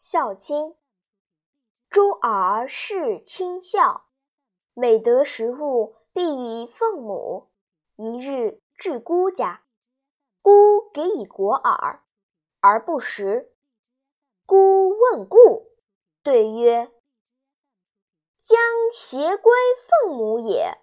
孝亲。诸儿事亲孝，每得食物必以奉母。一日至姑家，姑给以果饵，而不食。姑问故，对曰：“将携归奉母也。”